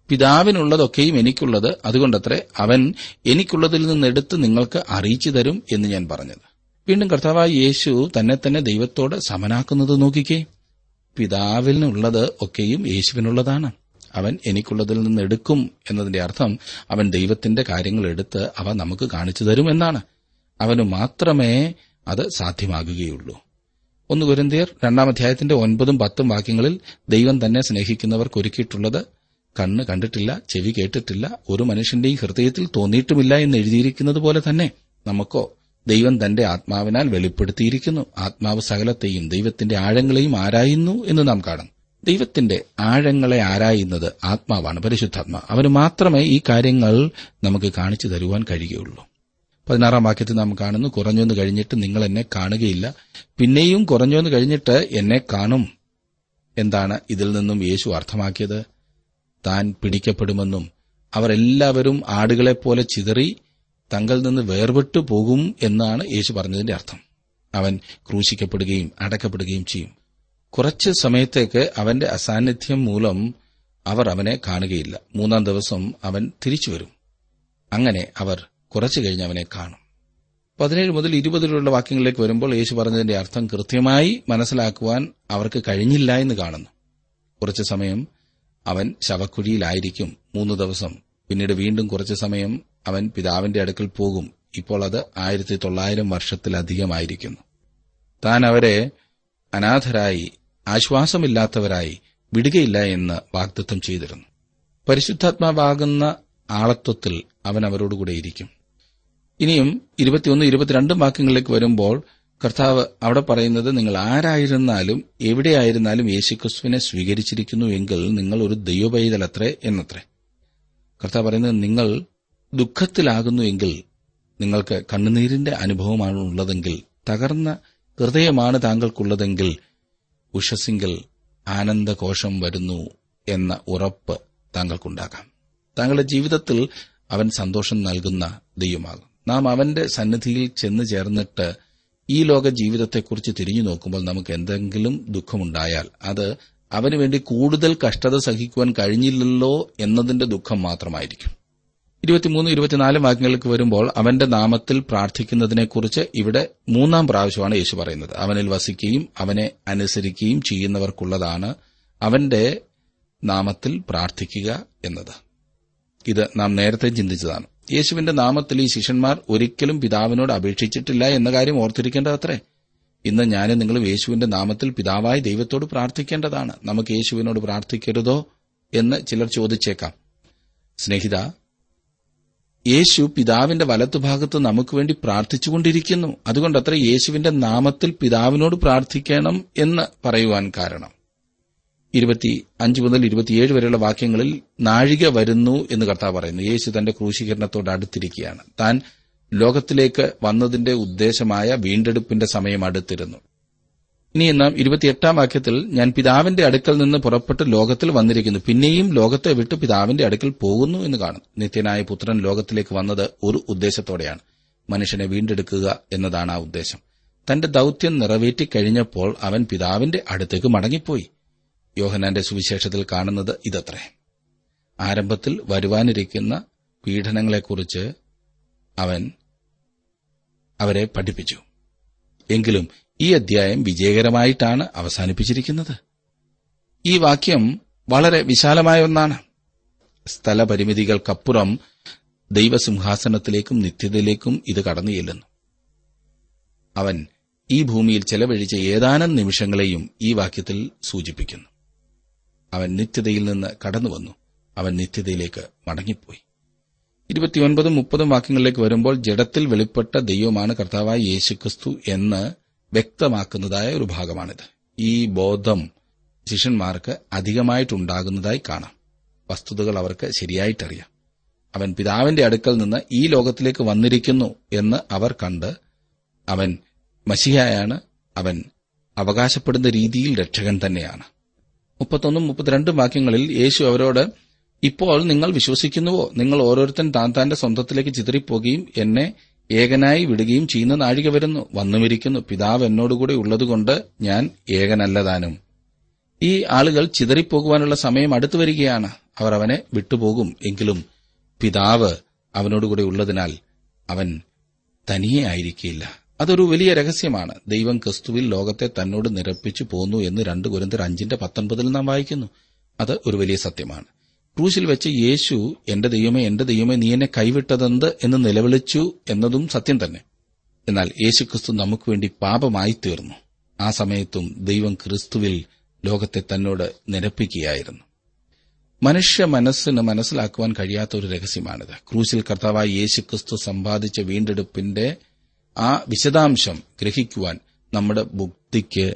പിതാവിനുള്ളതൊക്കെയും എനിക്കുള്ളത് അതുകൊണ്ടത്രേ അവൻ എനിക്കുള്ളതിൽ നിന്നെടുത്ത് നിങ്ങൾക്ക് അറിയിച്ചു തരും എന്ന് ഞാൻ പറഞ്ഞത്. വീണ്ടും കർത്താവായ യേശു തന്നെ തന്നെ ദൈവത്തോട് സമനാക്കുന്നത് നോക്കിക്കേ പിതാവിനുള്ളത് ഒക്കെയും യേശുവിനുള്ളതാണ്. അവൻ എനിക്കുള്ളതിൽ നിന്ന് എടുക്കും എന്നതിന്റെ അർത്ഥം അവൻ ദൈവത്തിന്റെ കാര്യങ്ങൾ എടുത്ത് അവ നമുക്ക് കാണിച്ചു തരും എന്നാണ്. അവന് മാത്രമേ അത് സാധ്യമാകുകയുള്ളൂ. ഒന്ന് കുരന്തിയർ രണ്ടാം അധ്യായത്തിന്റെ ഒൻപതും പത്തും വാക്യങ്ങളിൽ ദൈവം തന്നെ സ്നേഹിക്കുന്നവർക്ക് ഒരുക്കിയിട്ടുള്ളത് കണ്ണ് കണ്ടിട്ടില്ല ചെവി കേട്ടിട്ടില്ല ഒരു മനുഷ്യന്റെയും ഹൃദയത്തിൽ തോന്നിയിട്ടുമില്ല എന്ന് എഴുതിയിരിക്കുന്നത് പോലെ തന്നെ നമുക്കോ ദൈവം തന്റെ ആത്മാവിനാൽ വെളിപ്പെടുത്തിയിരിക്കുന്നു. ആത്മാവ് സകലത്തെയും ദൈവത്തിന്റെ ആഴങ്ങളെയും ആരായുന്നു എന്ന് നാം കാണും. ദൈവത്തിന്റെ ആഴങ്ങളെ ആരായുന്നത് ആത്മാവാണ് പരിശുദ്ധാത്മാ. അവന് മാത്രമേ ഈ കാര്യങ്ങൾ നമുക്ക് കാണിച്ചു തരുവാൻ കഴിയുകയുള്ളൂ. പതിനാറാം വാക്യത്തിൽ നാം കാണുന്നു കുറഞ്ഞൊന്ന് കഴിഞ്ഞിട്ട് നിങ്ങൾ എന്നെ കാണുകയില്ല. പിന്നെയും കുറഞ്ഞൊന്ന് കഴിഞ്ഞിട്ട് എന്നെ കാണും. എന്താണ് ഇതിൽ നിന്നും യേശു അർത്ഥമാക്കിയത്? താൻ പിടിക്കപ്പെടുമെന്നും അവരെല്ലാവരും ആടുകളെ പോലെ ചിതറി തങ്ങൾ നിന്ന് വേർപെട്ടു പോകും എന്നാണ് യേശു പറഞ്ഞതിന്റെ അർത്ഥം. അവൻ ക്രൂശിക്കപ്പെടുകയും അടക്കപ്പെടുകയും ചെയ്യും. കുറച്ച് സമയത്തേക്ക് അവന്റെ അസാന്നിധ്യം മൂലം അവർ അവനെ കാണുകയില്ല. മൂന്നാം ദിവസം അവൻ തിരിച്ചുവരും അങ്ങനെ അവർ കുറച്ചു കഴിഞ്ഞ് അവനെ കാണും. പതിനേഴ് മുതൽ ഇരുപതിലുള്ള വാക്യങ്ങളിലേക്ക് വരുമ്പോൾ യേശു പറഞ്ഞതിന്റെ അർത്ഥം കൃത്യമായി മനസ്സിലാക്കുവാൻ അവർക്ക് കഴിഞ്ഞില്ല എന്ന് കാണുന്നു. കുറച്ചു സമയം അവൻ ശവക്കുഴിയിലായിരിക്കും. മൂന്ന് ദിവസം. പിന്നീട് വീണ്ടും കുറച്ചു സമയം അവൻ പിതാവിന്റെ അടുക്കൽ പോകും. ഇപ്പോൾ അത് ആയിരത്തി തൊള്ളായിരം വർഷത്തിലധികമായിരിക്കുന്നു. താൻ അവരെ അനാഥരായി ആശ്വാസമില്ലാത്തവരായി വിടുകയില്ല എന്ന് വാഗ്ദത്തം ചെയ്തിരുന്നു. പരിശുദ്ധാത്മാവാകുന്ന ആളത്വത്തിൽ അവൻ അവരോടുകൂടെ ഇരിക്കും. ഇനിയും ഇരുപത്തിയൊന്ന് ഇരുപത്തിരണ്ടും വാക്യങ്ങളിലേക്ക് വരുമ്പോൾ കർത്താവ് അവിടെ പറയുന്നത് നിങ്ങൾ ആരായിരുന്നാലും എവിടെയായിരുന്നാലും യേശുക്രിസ്തുവിനെ സ്വീകരിച്ചിരിക്കുന്നു എങ്കിൽ നിങ്ങൾ ഒരു ദൈവപൈതലത്രേ എന്നത്രേ. കർത്താവ് പറയുന്നത് നിങ്ങൾ ദുഃഖത്തിലാകുന്നു എങ്കിൽ നിങ്ങൾക്ക് കണ്ണുനീരിന്റെ അനുഭവമാണ് ഉള്ളതെങ്കിൽ തകർന്ന ഹൃദയമാണ് താങ്കൾക്കുള്ളതെങ്കിൽ ഉഷസിങ്കിൽ ആനന്ദകോശം വരുന്നു എന്ന ഉറപ്പ് താങ്കൾക്കുണ്ടാകാം. താങ്കളുടെ ജീവിതത്തിൽ അവൻ സന്തോഷം നൽകുന്ന ദൈവമാകും. നാം അവന്റെ സന്നിധിയിൽ ചെന്ന് ചേർന്നിട്ട് ഈ ലോക ജീവിതത്തെക്കുറിച്ച് തിരിഞ്ഞു നോക്കുമ്പോൾ നമുക്ക് എന്തെങ്കിലും ദുഃഖമുണ്ടായാൽ അത് അവന് വേണ്ടി കൂടുതൽ കഷ്ടത സഹിക്കുവാൻ കഴിഞ്ഞില്ലല്ലോ എന്നതിന്റെ ദുഃഖം മാത്രമായിരിക്കും. ഇരുപത്തിമൂന്ന് ഇരുപത്തിനാല് വാക്യങ്ങൾക്ക് വരുമ്പോൾ അവന്റെ നാമത്തിൽ പ്രാർത്ഥിക്കുന്നതിനെക്കുറിച്ച് ഇവിടെ മൂന്നാം പ്രാവശ്യമാണ് യേശു പറയുന്നത്. അവനിൽ വസിക്കുകയും അവനെ അനുസരിക്കുകയും ചെയ്യുന്നവർക്കുള്ളതാണ് അവന്റെ നാമത്തിൽ പ്രാർത്ഥിക്കുക എന്നത്. ഇത് നാം നേരത്തെ ചിന്തിച്ചതാണ്. യേശുവിന്റെ നാമത്തിൽ ഈ ശിഷ്യന്മാർ ഒരിക്കലും പിതാവിനോട് അപേക്ഷിച്ചിട്ടില്ല എന്ന കാര്യം ഓർത്തിരിക്കേണ്ടതത്രേ. ഇന്ന് ഞാനും നിങ്ങളും യേശുവിന്റെ നാമത്തിൽ പിതാവായി ദൈവത്തോട് പ്രാർത്ഥിക്കേണ്ടതാണ്. നമുക്ക് യേശുവിനോട് പ്രാർത്ഥിക്കരുതോ എന്ന് ചിലർ ചോദിച്ചേക്കാം. സ്നേഹിത യേശു പിതാവിന്റെ വലത്തുഭാഗത്ത് നമുക്ക് വേണ്ടി പ്രാർത്ഥിച്ചുകൊണ്ടിരിക്കുന്നു. അതുകൊണ്ടത്ര യേശുവിന്റെ നാമത്തിൽ പിതാവിനോട് പ്രാർത്ഥിക്കണം എന്ന് പറയുവാൻ കാരണം. ഇരുപത്തി അഞ്ച് മുതൽ ഇരുപത്തിയേഴ് വരെയുള്ള വാക്യങ്ങളിൽ നാഴിക വരുന്നു എന്ന് കർത്താവ് പറയുന്നു. യേശു തന്റെ ക്രൂശീകരണത്തോട് അടുത്തിരിക്കുകയാണ്. താൻ ലോകത്തിലേക്ക് വന്നതിന്റെ ഉദ്ദേശമായ വീണ്ടെടുപ്പിന്റെ സമയം അടുത്തിരുന്നു. ഇനി നാം ഇരുപത്തിയെട്ടാം വാക്യത്തിൽ ഞാൻ പിതാവിന്റെ അടുക്കൽ നിന്ന് പുറപ്പെട്ട് ലോകത്തിൽ വന്നിരിക്കുന്നു. പിന്നെയും ലോകത്തെ വിട്ട് പിതാവിന്റെ അടുക്കൽ പോകുന്നു എന്ന് കാണും നിത്യനായ പുത്രൻ ലോകത്തിലേക്ക് വന്നത് ഒരു ഉദ്ദേശത്തോടെയാണ്. മനുഷ്യനെ വീണ്ടെടുക്കുക എന്നതാണ് ആ ഉദ്ദേശം. തന്റെ ദൌത്യം നിറവേറ്റി കഴിഞ്ഞപ്പോൾ അവൻ പിതാവിന്റെ അടുത്തേക്ക് മടങ്ങിപ്പോയി. യോഹനാന്റെ സുവിശേഷത്തിൽ കാണുന്നത് ഇതത്രേ. ആരംഭത്തിൽ വരുവാനിരിക്കുന്ന പീഡനങ്ങളെക്കുറിച്ച് അവൻ അവരെ പഠിപ്പിച്ചു. എങ്കിലും ഈ അധ്യായം വിജയകരമായിട്ടാണ് അവസാനിപ്പിച്ചിരിക്കുന്നത്. ഈ വാക്യം വളരെ വിശാലമായ ഒന്നാണ്. സ്ഥലപരിമിതികൾക്കപ്പുറം ദൈവസിംഹാസനത്തിലേക്കും നിത്യതയിലേക്കും ഇത് കടന്നു ചെല്ലുന്നു. അവൻ ഈ ഭൂമിയിൽ ചെലവഴിച്ച ഏതാനും നിമിഷങ്ങളെയും ഈ വാക്യത്തിൽ സൂചിപ്പിക്കുന്നു. അവൻ നിത്യതയിൽ നിന്ന് കടന്നുവന്നു. അവൻ നിത്യതയിലേക്ക് മടങ്ങിപ്പോയി. ഇരുപത്തിയൊൻപതും മുപ്പതും വാക്യങ്ങളിലേക്ക് വരുമ്പോൾ ജഡത്തിൽ വെളിപ്പെട്ട ദൈവമാണ് കർത്താവായ യേശുക്രിസ്തു എന്ന് വ്യക്തമാക്കുന്നതായ ഒരു ഭാഗമാണിത്. ഈ ബോധം ശിഷ്യന്മാർക്ക് അധികമായിട്ടുണ്ടാകുന്നതായി കാണാം. വസ്തുതകൾ അവർക്ക് ശരിയായിട്ടറിയാം. അവൻ പിതാവിന്റെ അടുക്കൽ നിന്ന് ഈ ലോകത്തിലേക്ക് വന്നിരിക്കുന്നു എന്ന് അവർ കണ്ട് അവൻ മഷിയായാണ് അവൻ അവകാശപ്പെടുന്ന രീതിയിൽ രക്ഷകൻ തന്നെയാണ്. മുപ്പത്തൊന്നും മുപ്പത്തിരണ്ടും വാക്യങ്ങളിൽ യേശു അവരോട് ഇപ്പോൾ നിങ്ങൾ വിശ്വസിക്കുന്നുവോ? നിങ്ങൾ ഓരോരുത്തൻ താൻ താന്റെ സ്വന്തത്തിലേക്ക് ചിതറിപ്പോകുകയും എന്നെ ഏകനായി വിടുകയും ചെയ്യുന്ന നാഴിക വരുന്നു. വന്നുമിരിക്കുന്നു. പിതാവ് എന്നോടുകൂടെ ഉള്ളതുകൊണ്ട് ഞാൻ ഏകനല്ലതാനും. ഈ ആളുകൾ ചിതറിപ്പോകുവാനുള്ള സമയം അടുത്തു വരികയാണ്. അവർ അവനെ വിട്ടുപോകും. എങ്കിലും പിതാവ് അവനോടുകൂടെ ഉള്ളതിനാൽ അവൻ തനിയെ ആയിരിക്കില്ല. അതൊരു വലിയ രഹസ്യമാണ്. ദൈവം ക്രിസ്തുവിൽ ലോകത്തെ തന്നോട് നിരപ്പിച്ചു പോന്നു എന്ന് രണ്ട് ഗുരുന്തർ അഞ്ചിന്റെ പത്തൊൻപതിൽ നാം വായിക്കുന്നു. അത് ഒരു വലിയ സത്യമാണ്. ക്രൂശിൽ വെച്ച് യേശു എന്റെ ദൈവമേ എന്റെ ദൈവമേ നീ എന്നെ കൈവിട്ടതെന്ത് എന്ന് നിലവിളിച്ചു എന്നതും സത്യം തന്നെ. എന്നാൽ യേശു ക്രിസ്തു നമുക്ക് വേണ്ടി പാപമായി തീർന്നു ആ സമയത്തും ദൈവം ക്രിസ്തുവിൽ ലോകത്തെ തന്നോട് നിരപ്പിക്കുകയായിരുന്നു. മനുഷ്യ മനസ്സിന് മനസ്സിലാക്കുവാൻ കഴിയാത്ത ഒരു രഹസ്യമാണിത്. ക്രൂശിൽ കർത്താവായ യേശു ക്രിസ്തു സമ്പാദിച്ച വീണ്ടെടുപ്പിന്റെ ആ വിശദാംശം ഗ്രഹിക്കുവാൻ നമ്മുടെ ബുദ്ധിക്ക്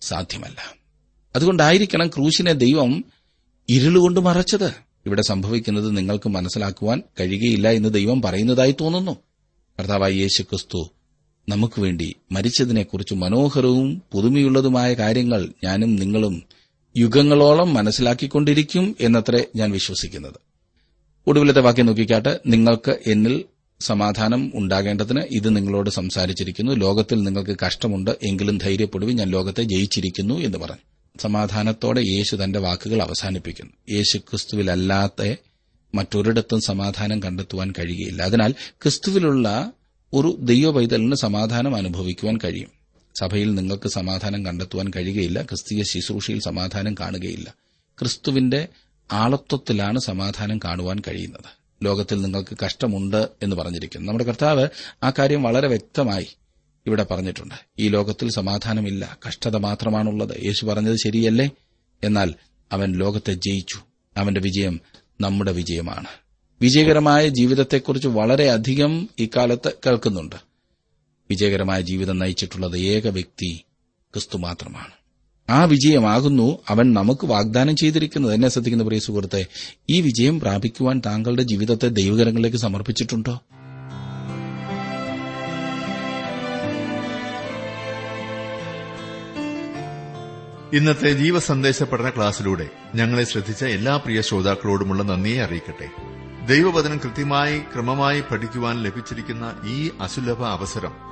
സാധ്യമല്ല. അതുകൊണ്ടായിരിക്കണം ക്രൂശിനെ ദൈവം ഇരുളുകൊണ്ട് മറച്ചത്. ഇവിടെ സംഭവിക്കുന്നത് നിങ്ങൾക്ക് മനസ്സിലാക്കുവാൻ കഴിയുകയില്ല എന്ന് ദൈവം പറയുന്നതായി തോന്നുന്നു. കർത്താവായി യേശു ക്രിസ്തു നമുക്ക് വേണ്ടി മരിച്ചതിനെക്കുറിച്ച് മനോഹരവും പുതുമയുള്ളതുമായ കാര്യങ്ങൾ ഞാനും നിങ്ങളും യുഗങ്ങളോളം മനസ്സിലാക്കിക്കൊണ്ടിരിക്കും എന്നത്രേ ഞാൻ വിശ്വസിക്കുന്നത്. ഒടുവിലത്തെ വാക്യം നോക്കിക്കാട്ട് നിങ്ങൾക്ക് എന്നിൽ സമാധാനം ഉണ്ടാകേണ്ടതിന് ഇത് നിങ്ങളോട് സംസാരിച്ചിരിക്കുന്നു. ലോകത്തിൽ നിങ്ങൾക്ക് കഷ്ടമുണ്ട് എങ്കിലും ധൈര്യപ്പെടുവി ഞാൻ ലോകത്തെ ജയിച്ചിരിക്കുന്നു എന്ന് പറഞ്ഞു. സമാധാനത്തോടെ യേശു തന്റെ വാക്കുകൾ അവസാനിപ്പിക്കുന്നു. യേശു ക്രിസ്തുവിലല്ലാത്ത മറ്റൊരിടത്തും സമാധാനം കണ്ടെത്തുവാൻ കഴിയുകയില്ല. അതിനാൽ ക്രിസ്തുവിലുള്ള ഒരു ദൈവപൈതലിന് സമാധാനം അനുഭവിക്കുവാൻ കഴിയും. സഭയിൽ നിങ്ങൾക്ക് സമാധാനം കണ്ടെത്തുവാൻ കഴിയുകയില്ല. ക്രിസ്തീയ ശുശ്രൂഷയിൽ സമാധാനം കാണുകയില്ല. ക്രിസ്തുവിന്റെ ആളത്വത്തിലാണ് സമാധാനം കാണുവാൻ കഴിയുന്നത്. ലോകത്തിൽ നിങ്ങൾക്ക് കഷ്ടമുണ്ട് എന്ന് പറഞ്ഞിരിക്കുന്നു. നമ്മുടെ കർത്താവ് ആ കാര്യം വളരെ വ്യക്തമായി ഇവിടെ പറഞ്ഞിട്ടുണ്ട്. ഈ ലോകത്തിൽ സമാധാനമില്ല. കഷ്ടത മാത്രമാണുള്ളത്. യേശു പറഞ്ഞത് ശരിയല്ലേ? എന്നാൽ അവൻ ലോകത്തെ ജയിച്ചു. അവന്റെ വിജയം നമ്മുടെ വിജയമാണ്. വിജയകരമായ ജീവിതത്തെക്കുറിച്ച് വളരെയധികം ഇക്കാലത്ത് കേൾക്കുന്നുണ്ട്. വിജയകരമായ ജീവിതം നയിച്ചിട്ടുള്ളത് ഏക വ്യക്തി ക്രിസ്തു മാത്രമാണ്. ആ വിജയമാകുന്നു. അവൻ നമുക്ക് വാഗ്ദാനം ചെയ്തിരിക്കുന്നത്. എന്നെ ശ്രദ്ധിക്കുന്ന പ്രിയ സുഹൃത്തെ ഈ വിജയം പ്രാപിക്കുവാൻ താങ്കളുടെ ജീവിതത്തെ ദൈവകരങ്ങളിലേക്ക് സമർപ്പിച്ചിട്ടുണ്ടോ? ഇന്നത്തെ ജീവസന്ദേശ പഠന ക്ലാസ്സിലൂടെ ഞങ്ങളെ ശ്രദ്ധിച്ച എല്ലാ പ്രിയ ശ്രോതാക്കളോടുമുള്ള നന്ദിയെ അറിയിക്കട്ടെ. ദൈവവചനം കൃത്യമായി ക്രമമായി പഠിക്കുവാൻ ലഭിച്ചിരിക്കുന്ന ഈ അസുലഭ അവസരം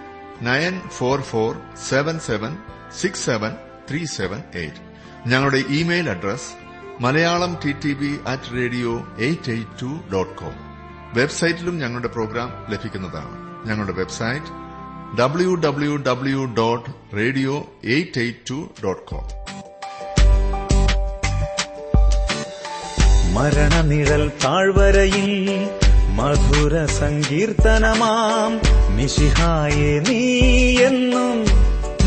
nine four four seven seven six seven three seven eight. ഞങ്ങളുടെ email address Malayalam T T B at radio eight eight two dot com. വെബ്സൈറ്റിലും ഞങ്ങളുടെ പ്രോഗ്രാം ലഭിക്കുന്നതാണ്. ഞങ്ങളുടെ website W W W dot radio eight eight two dot com. മരണനിഴൽ താഴ്വരയിൽ മധുര സങ്കീർത്തനമാം. മിശിഹായെ നീ എന്നും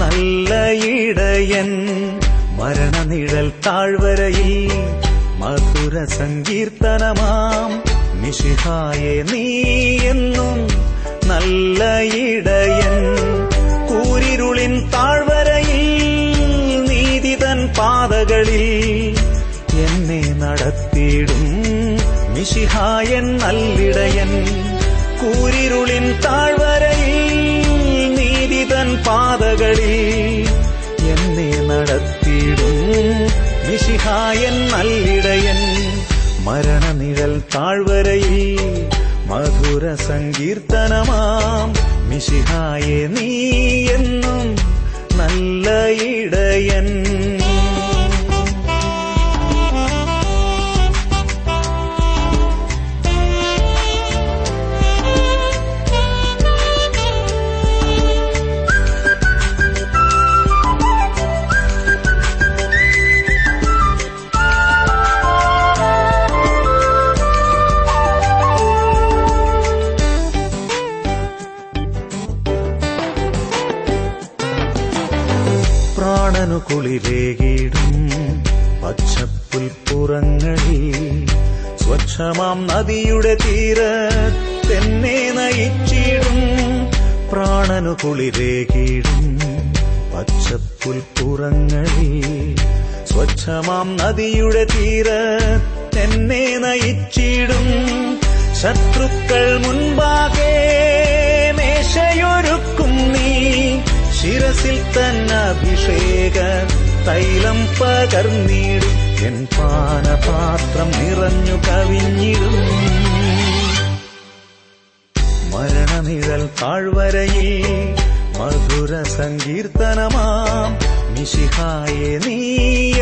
നല്ല ഇടയൻ. മരണനിഴൽ താഴ്വരയിൽ മധുര സങ്കീർത്തനമാം. മിശിഹായെ നീ എന്നും നല്ല ഇടയൻ. കൂരിരുളിൻ താഴ്വരയിൽ നീതിതൻ പാതകളിൽ എന്നെ നടത്തിയിടും. മിശിഹായൻ നല്ലിടയൻ കൂരിരുളിൻ താഴ്വരയിൽ നീതിതൻ പാതകളിൽ എന്നെ നടത്തിയിടും. മിശിഹായൻ നല്ലിടയൻ മരണനിഴൽ താഴ്വരയിൽ മധുര സങ്കീർത്തനമാം. മിശിഹായെ നീ എന്നും നല്ല ഇടയൻ. കുളിരേകിടും പച്ചപ്പുൽപ്പുറങ്ങളിൽ സ്വച്ഛമാം നദിയുടെ തീരത്തെന്നെ നയിച്ചിടും. പ്രാണനു കുളിരേകിടും. പച്ചപ്പുൽപ്പുറങ്ങളിൽ സ്വച്ഛമാം നദിയുടെ തീരത്തെന്നെ നയിച്ചിടും. ശത്രുക്കൾ മുൻപാകെ ശിരസിൽ തന്നെ അഭിഷേക തൈലം പകർന്നിടും. എൻ പാനപാത്രം നിറഞ്ഞു കവിഞ്ഞിടും. മരണനിഴൽ താഴ്വരയിൽ മധുര സങ്കീർത്തനമാം. നിശിഹായേ നീ